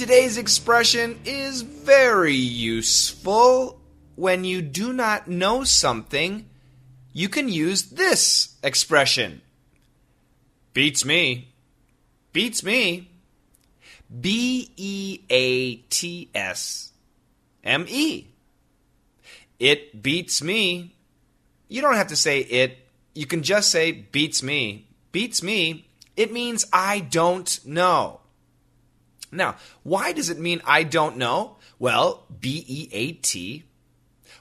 Today's expression is very useful. When you do not know something, you can use this expression Beats me. Beats me. B E A T S M E. It beats me. You don't have to say it, you can just say beats me. Beats me, it means I don't know. Now, why does it mean I don't know? Well, B E A T.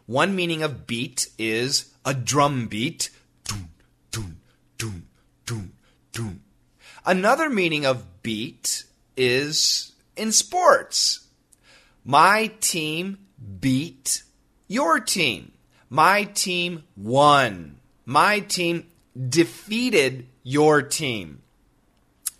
One meaning of beat is a drum beat. Doom, doom, doom, doom, doom. Another meaning of beat is in sports. My team beat your team. My team won. My team defeated your team.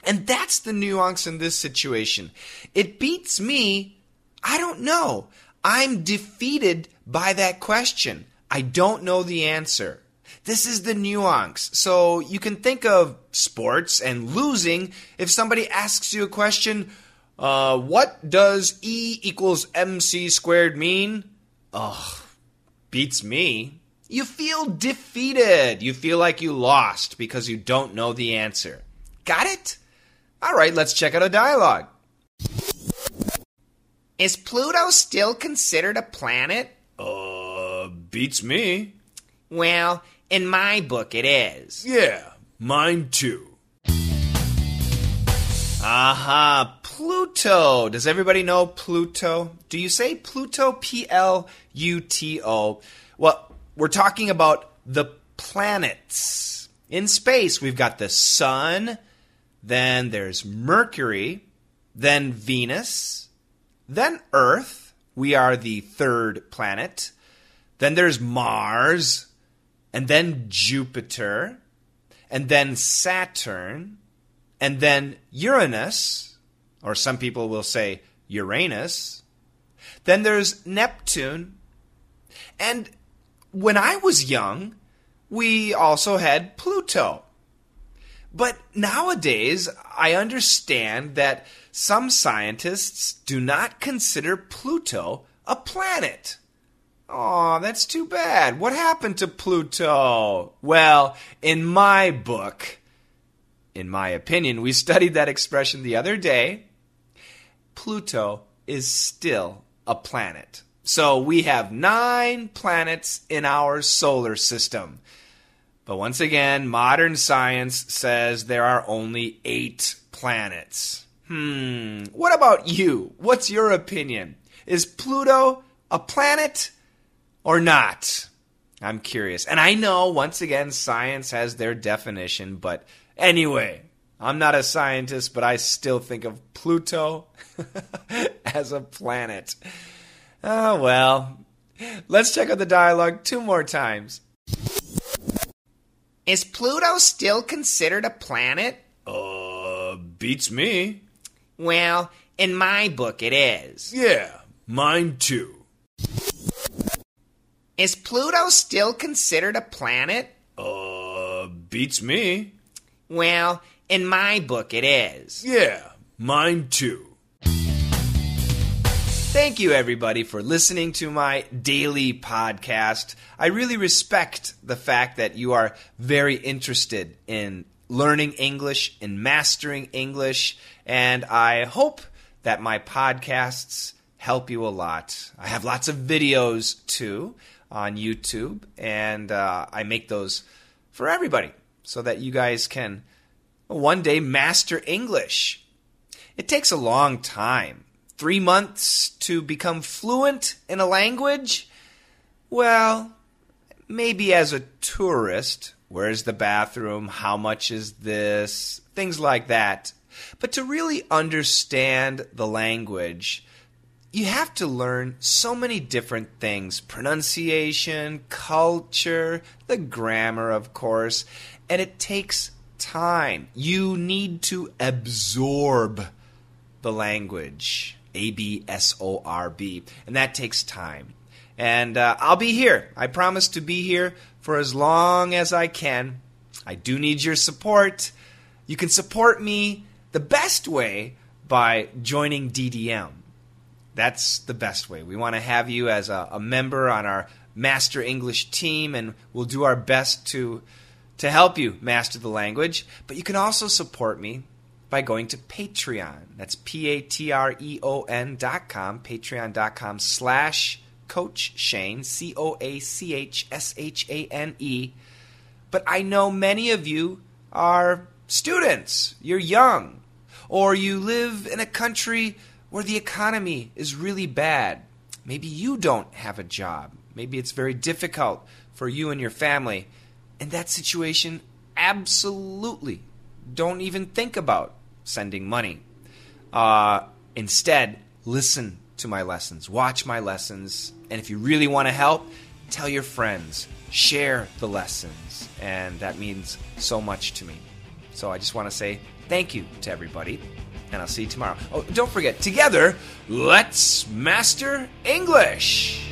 And that's the nuance in this situation. It beats me. I don't know. I'm defeated by that question. I don't know the answer. This is the nuance. So you can think of sports and losing if somebody asks you a question, uh, what does E equals MC squared mean? Ugh, beats me. You feel defeated. You feel like you lost because you don't know the answer. Got it? All right, let's check out a dialogue. Is Pluto still considered a planet? Uh, beats me. Well, in my book, it is. Yeah, mine too. Aha, Pluto. Does everybody know Pluto? Do you say Pluto? P L U T O. Well, we're talking about the planets. In space, we've got the sun, then there's Mercury, then Venus, then Earth. We are the third planet. Then there's Mars, and then Jupiter, and then Saturn, and then Uranus, or some people will say Uranus. Then there's Neptune. And when I was young, we also had Pluto. But nowadays, I understand that some scientists do not consider Pluto a planet. Aw, that's too bad. What happened to Pluto? Well, in my book, in my opinion, we studied that expression the other day. Pluto is still a planet. So we have nine planets in our solar system. But once again, modern science says there are only eight planets. Hmm, what about you? What's your opinion? Is Pluto a planet or not? I'm curious. And I know, once again, science has their definition, but anyway, I'm not a scientist, but I still think of Pluto as a planet. Oh, well. Let's check out the dialogue two more times. Is Pluto still considered a planet? Uh, beats me. Well, in my book, it is. Yeah, mine too. Is Pluto still considered a planet? Uh, beats me. Well, in my book, it is. Yeah, mine too. Thank you, everybody, for listening to my daily podcast. I really respect the fact that you are very interested in learning English, and mastering English, and I hope that my podcasts help you a lot. I have lots of videos too on YouTube, and uh, I make those for everybody so that you guys can one day master English. It takes a long time three months to become fluent in a language? Well, maybe as a tourist. Where's the bathroom? How much is this? Things like that. But to really understand the language, you have to learn so many different things pronunciation, culture, the grammar, of course, and it takes time. You need to absorb the language. A B S O R B. And that takes time. And uh, I'll be here. I promise to be here for as long as I can. I do need your support. You can support me the best way by joining DDM. That's the best way. We want to have you as a, a member on our Master English team, and we'll do our best to to help you master the language. But you can also support me by going to Patreon. That's P-A-T-R-E-O-N dot com, Patreon dot com slash Coach Shane, C-O-A-C-H-S-H-A-N-E. But I know many of you are students. You're young. Or you live in a country where the economy is really bad. Maybe you don't have a job. Maybe it's very difficult for you and your family. In that situation, absolutely don't even think about sending money. Uh, instead, listen to my lessons, watch my lessons, and if you really want to help, tell your friends, share the lessons, and that means so much to me. So I just want to say thank you to everybody, and I'll see you tomorrow. Oh, don't forget, together, let's master English!